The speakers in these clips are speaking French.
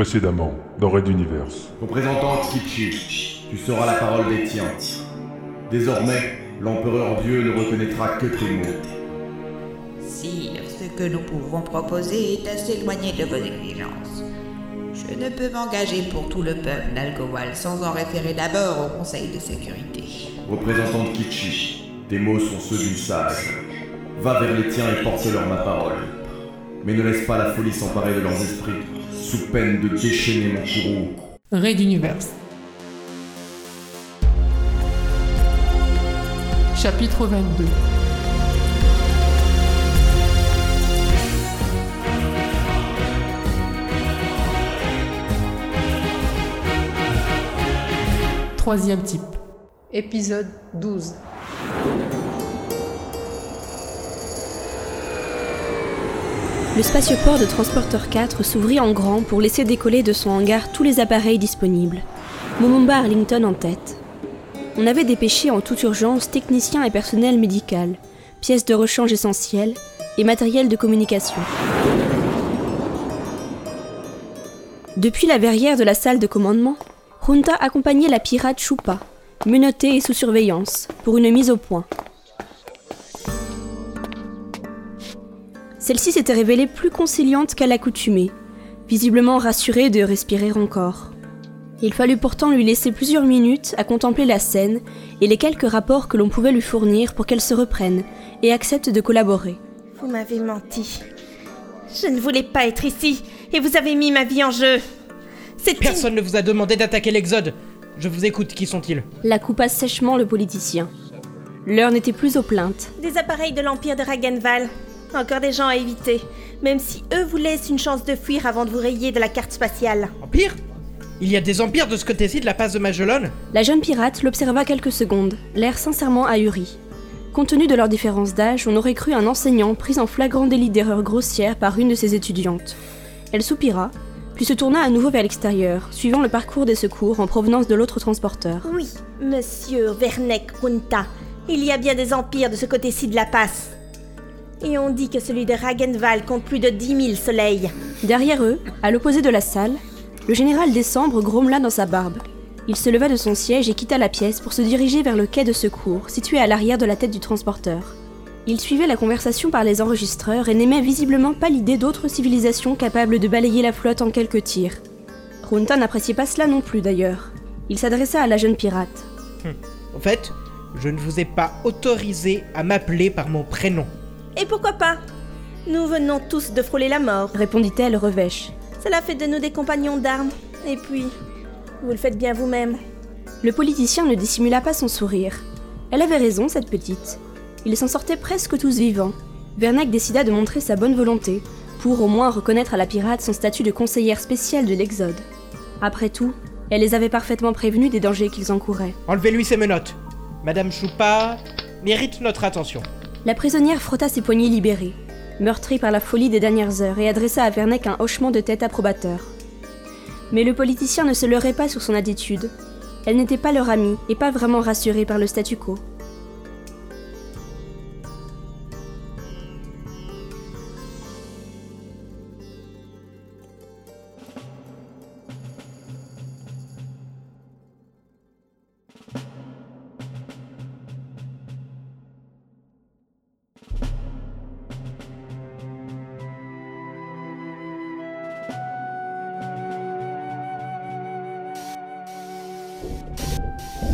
Précédemment, dans Red Universe. Représentant Tskichi, tu seras la parole des tiens. Désormais, l'empereur Dieu ne reconnaîtra que tes mots. Sire, ce que nous pouvons proposer est assez éloigné de vos exigences. Je ne peux m'engager pour tout le peuple d'Algowal sans en référer d'abord au Conseil de sécurité. Représentant de Kichi, tes mots sont ceux d'une sage. Va vers les tiens et porte-leur ma parole. Mais ne laisse pas la folie s'emparer de leurs esprits, sous peine de déchaîner mon courroux. Raid Universe. Chapitre 22 Troisième type. Épisode 12. Le spatioport de Transporteur 4 s'ouvrit en grand pour laisser décoller de son hangar tous les appareils disponibles. Momomba Arlington en tête. On avait dépêché en toute urgence techniciens et personnel médical, pièces de rechange essentielles et matériel de communication. Depuis la verrière de la salle de commandement, Junta accompagnait la pirate Chupa, menottée et sous surveillance, pour une mise au point. Celle-ci s'était révélée plus conciliante qu'à l'accoutumée, visiblement rassurée de respirer encore. Il fallut pourtant lui laisser plusieurs minutes à contempler la scène et les quelques rapports que l'on pouvait lui fournir pour qu'elle se reprenne et accepte de collaborer. Vous m'avez menti. Je ne voulais pas être ici et vous avez mis ma vie en jeu. C'est une- Personne ne vous a demandé d'attaquer l'Exode. Je vous écoute, qui sont-ils? La coupa sèchement le politicien. L'heure n'était plus aux plaintes. des appareils de l'Empire de Ragenval. Encore des gens à éviter, même si eux vous laissent une chance de fuir avant de vous rayer de la carte spatiale. Empire? Il y a des empires de ce côté-ci de la passe de Magellan? La jeune pirate l'observa quelques secondes, l'air sincèrement ahuri. Compte tenu de leur différence d'âge, on aurait cru un enseignant pris en flagrant délit d'erreur grossière par une de ses étudiantes. Elle soupira, puis se tourna à nouveau vers l'extérieur, suivant le parcours des secours en provenance de l'autre transporteur. Oui, monsieur Vernek Kunta, il y a bien des empires de ce côté-ci de la passe. Et on dit que celui de Ragenval compte plus de 10 000 soleils. Derrière eux, à l'opposé de la salle, le général Décembre grommela dans sa barbe. Il se leva de son siège et quitta la pièce pour se diriger vers le quai de secours, situé à l'arrière de la tête du transporteur. Il suivait la conversation par les enregistreurs et n'aimait visiblement pas l'idée d'autres civilisations capables de balayer la flotte en quelques tirs. Runta n'appréciait pas cela non plus d'ailleurs. Il s'adressa à la jeune pirate. En fait, je ne vous ai pas autorisé à m'appeler par mon prénom. Et pourquoi pas? Nous venons tous de frôler la mort. Répondit-elle revêche. Cela fait de nous des compagnons d'armes. Et puis, vous le faites bien vous-même. Le politicien ne dissimula pas son sourire. Elle avait raison, cette petite. Ils s'en sortaient presque tous vivants. Vernac décida de montrer sa bonne volonté, pour au moins reconnaître à la pirate son statut de conseillère spéciale de l'Exode. Après tout, elle les avait parfaitement prévenus des dangers qu'ils encouraient. Enlevez-lui ses menottes. Madame Choupa mérite notre attention. La prisonnière frotta ses poignets libérés, meurtrie par la folie des dernières heures, et adressa à Verneck un hochement de tête approbateur. Mais le politicien ne se leurrait pas sur son attitude. Elle n'était pas leur amie et pas vraiment rassurée par le statu quo.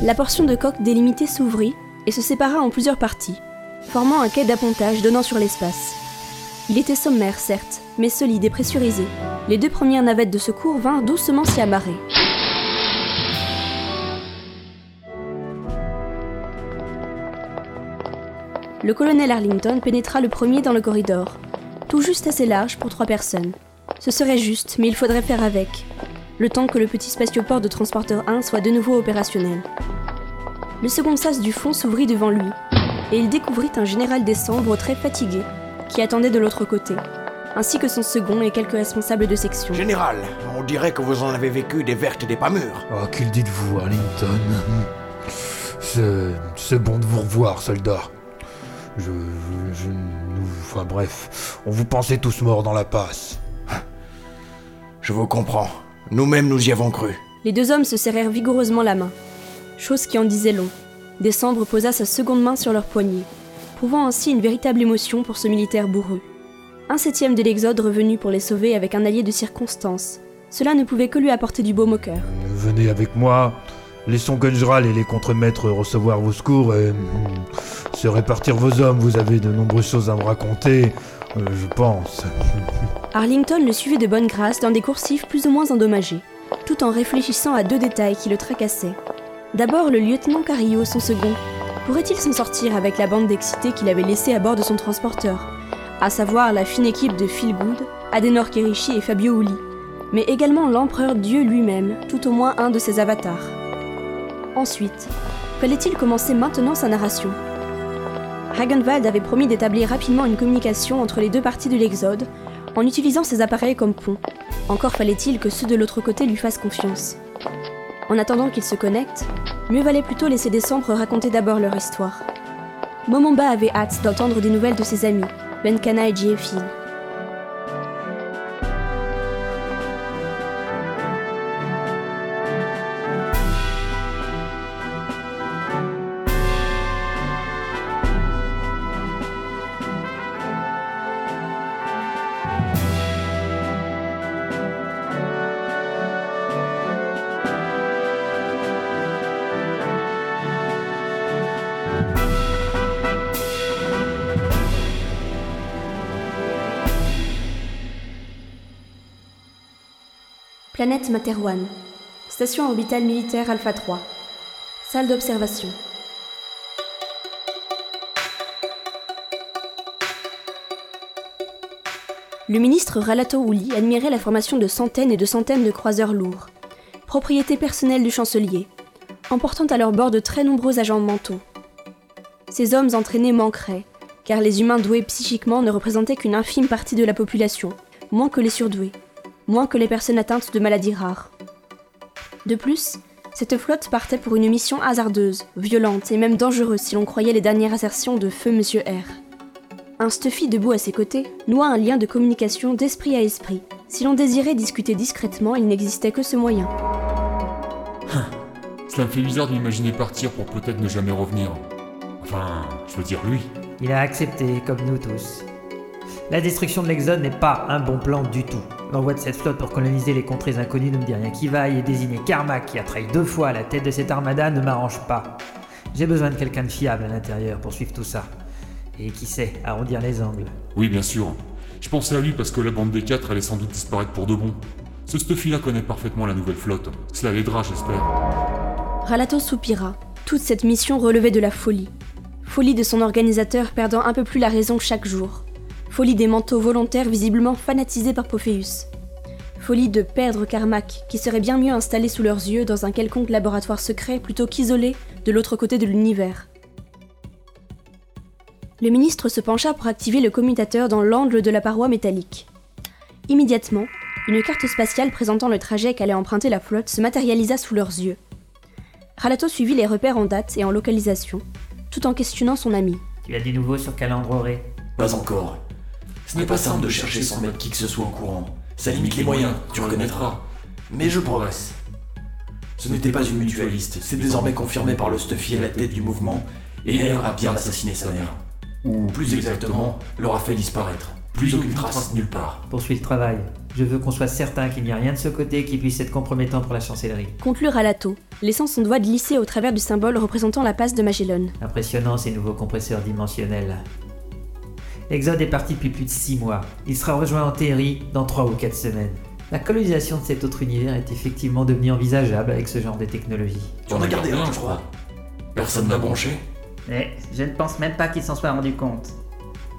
La portion de coque délimitée s'ouvrit et se sépara en plusieurs parties, formant un quai d'appontage donnant sur l'espace. Il était sommaire, certes, mais solide et pressurisé. Les deux premières navettes de secours vinrent doucement s'y amarrer. Le colonel Arlington pénétra le premier dans le corridor, tout juste assez large pour trois personnes. Ce serait juste, mais il faudrait faire avec, le temps que le petit spatioport de Transporteur 1 soit de nouveau opérationnel. Le second sas du fond s'ouvrit devant lui, et il découvrit un général décembre très fatigué, qui attendait de l'autre côté, ainsi que son second et quelques responsables de section. Général, on dirait que vous en avez vécu des vertes et des pas mûres. Oh, qu'il dites-vous, Arlington? C'est c'est bon de vous revoir, soldat. Je, je, je- nous, enfin bref, on vous pensait tous morts dans la passe. Je vous comprends. Nous-mêmes nous y avons cru. Les deux hommes se serrèrent vigoureusement la main, chose qui en disait long. Décembre posa sa seconde main sur leur poignet, prouvant ainsi une véritable émotion pour ce militaire bourru. Un septième de l'Exode revenu pour les sauver avec un allié de circonstance. Cela ne pouvait que lui apporter du baume au cœur. Venez avec moi. Laissons Gunjral et les contremaîtres recevoir vos secours et hmm, se répartir vos hommes. Vous avez de nombreuses choses à me raconter, euh, je pense. Arlington le suivait de bonne grâce dans des coursifs plus ou moins endommagés, tout en réfléchissant à deux détails qui le tracassaient. D'abord, le lieutenant Carillo, son second. Pourrait-il s'en sortir avec la bande d'excités qu'il avait laissée à bord de son transporteur? À savoir la fine équipe de Phil Good, Adenor Kerishi et Fabio Uli, mais également l'empereur Dieu lui-même, tout au moins un de ses avatars. Ensuite, fallait-il commencer maintenant sa narration? Hagenwald avait promis d'établir rapidement une communication entre les deux parties de l'Exode en utilisant ses appareils comme pont. Encore fallait-il que ceux de l'autre côté lui fassent confiance. En attendant qu'ils se connectent, mieux valait plutôt laisser Décembre raconter d'abord leur histoire. Momomba avait hâte d'entendre des nouvelles de ses amis, Benkana et Jiefil. Planète Materwan. Station orbitale militaire Alpha 3. Salle d'observation. Le ministre Ralato Ouli admirait la formation de centaines et de centaines de croiseurs lourds, propriété personnelle du chancelier, emportant à leur bord de très nombreux agents mentaux. Ces hommes entraînés manqueraient, car les humains doués psychiquement ne représentaient qu'une infime partie de la population, moins que les surdoués, moins que les personnes atteintes de maladies rares. De plus, cette flotte partait pour une mission hasardeuse, violente et même dangereuse si l'on croyait les dernières assertions de Feu Monsieur R. Un Stuffy debout à ses côtés noua un lien de communication d'esprit à esprit. Si l'on désirait discuter discrètement, il n'existait que ce moyen. Cela me fait bizarre de m'imaginer partir pour peut-être ne jamais revenir. Enfin, je veux dire lui. Il a accepté, comme nous tous. La destruction de l'Exode n'est pas un bon plan du tout. L'envoi de cette flotte pour coloniser les contrées inconnues ne me dit rien qui vaille et désigner Karma qui a trahi deux fois à la tête de cette armada ne m'arrange pas. J'ai besoin de quelqu'un de fiable à l'intérieur pour suivre tout ça. Et qui sait, arrondir les angles. Oui, bien sûr. Je pensais à lui parce que la bande des quatre allait sans doute disparaître pour de bon. Ce Stuffy-là connaît parfaitement la nouvelle flotte. Cela l'aidera, j'espère. Ralato soupira. Toute cette mission relevait de la folie. Folie de son organisateur perdant un peu plus la raison chaque jour. Folie des manteaux volontaires visiblement fanatisés par Pophéus. Folie de perdre Carmack, qui serait bien mieux installé sous leurs yeux dans un quelconque laboratoire secret plutôt qu'isolé de l'autre côté de l'univers. Le ministre se pencha pour activer le commutateur dans l'angle de la paroi métallique. Immédiatement, une carte spatiale présentant le trajet qu'allait emprunter la flotte se matérialisa sous leurs yeux. Ralato suivit les repères en date et en localisation, tout en questionnant son ami. Tu as du nouveau sur Calandroré Pas encore. Ce n'est pas simple de chercher sans mettre qui que ce soit au courant. Ça limite les moyens, tu reconnaîtras. Mais je progresse. Ce n'était pas une mutualiste, c'est désormais confirmé par le Stuffy à la tête du mouvement, et elle a bien assassiné sa mère. Ou plus exactement, l'aura fait disparaître. Plus aucune trace nulle part. Poursuis le travail. Je veux qu'on soit certain qu'il n'y a rien de ce côté qui puisse être compromettant pour la chancellerie. Conclut Ralato, laissant son doigt glisser au travers du symbole représentant la passe de Magellan. Impressionnant ces nouveaux compresseurs dimensionnels. L'Exode est parti depuis plus de 6 mois. Il sera rejoint en théorie dans 3 ou 4 semaines. La colonisation de cet autre univers est effectivement devenue envisageable avec ce genre de technologie. Tu en as gardé un, je crois. Personne n'a bronché Mais je ne pense même pas qu'il s'en soit rendu compte.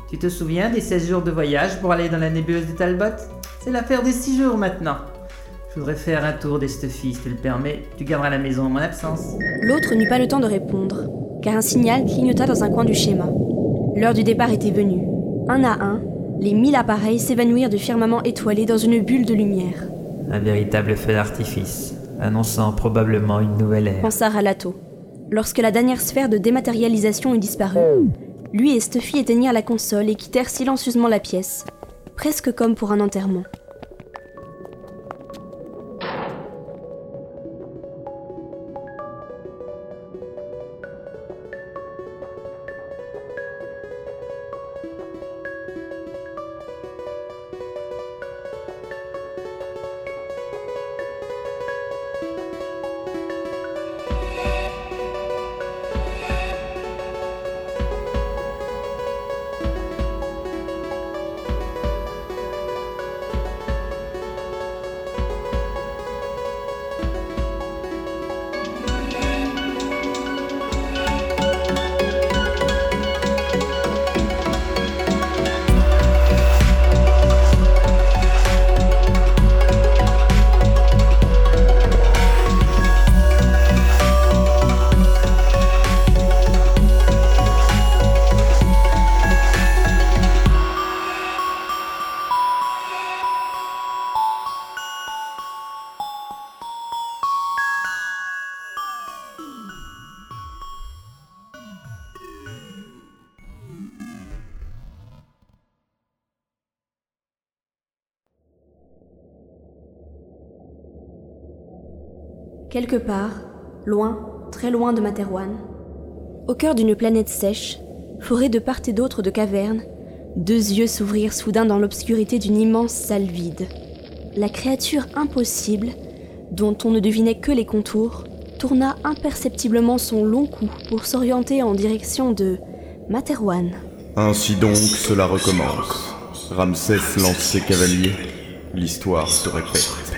Tu te souviens des 16 jours de voyage pour aller dans la nébuleuse de Talbot? C'est l'affaire des 6 jours maintenant. Je voudrais faire un tour des Stuffy, si tu le permets. Tu garderas la maison en mon absence. L'autre n'eut pas le temps de répondre, car un signal clignota dans un coin du schéma. L'heure du départ était venue. Un à un, les mille appareils s'évanouirent du firmament étoilé dans une bulle de lumière. Un véritable feu d'artifice, annonçant probablement une nouvelle ère. Pensa Ralato. Lorsque la dernière sphère de dématérialisation eut disparu, lui et Stuffy éteignirent la console et quittèrent silencieusement la pièce, presque comme pour un enterrement. Quelque part, loin, très loin de Materwan. Au cœur d'une planète sèche, forée de part et d'autre de cavernes, deux yeux s'ouvrirent soudain dans l'obscurité d'une immense salle vide. La créature impossible, dont on ne devinait que les contours, tourna imperceptiblement son long cou pour s'orienter en direction de Materwan. Ainsi donc, cela recommence. Ramsès lance ses cavaliers. L'histoire se répète.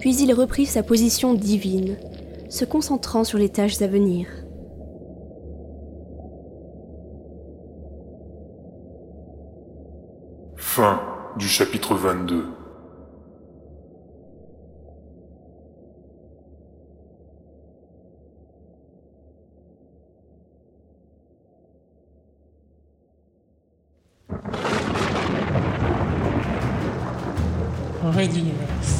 Puis il reprit sa position divine, se concentrant sur les tâches à venir. Fin du chapitre 22. Red Universe.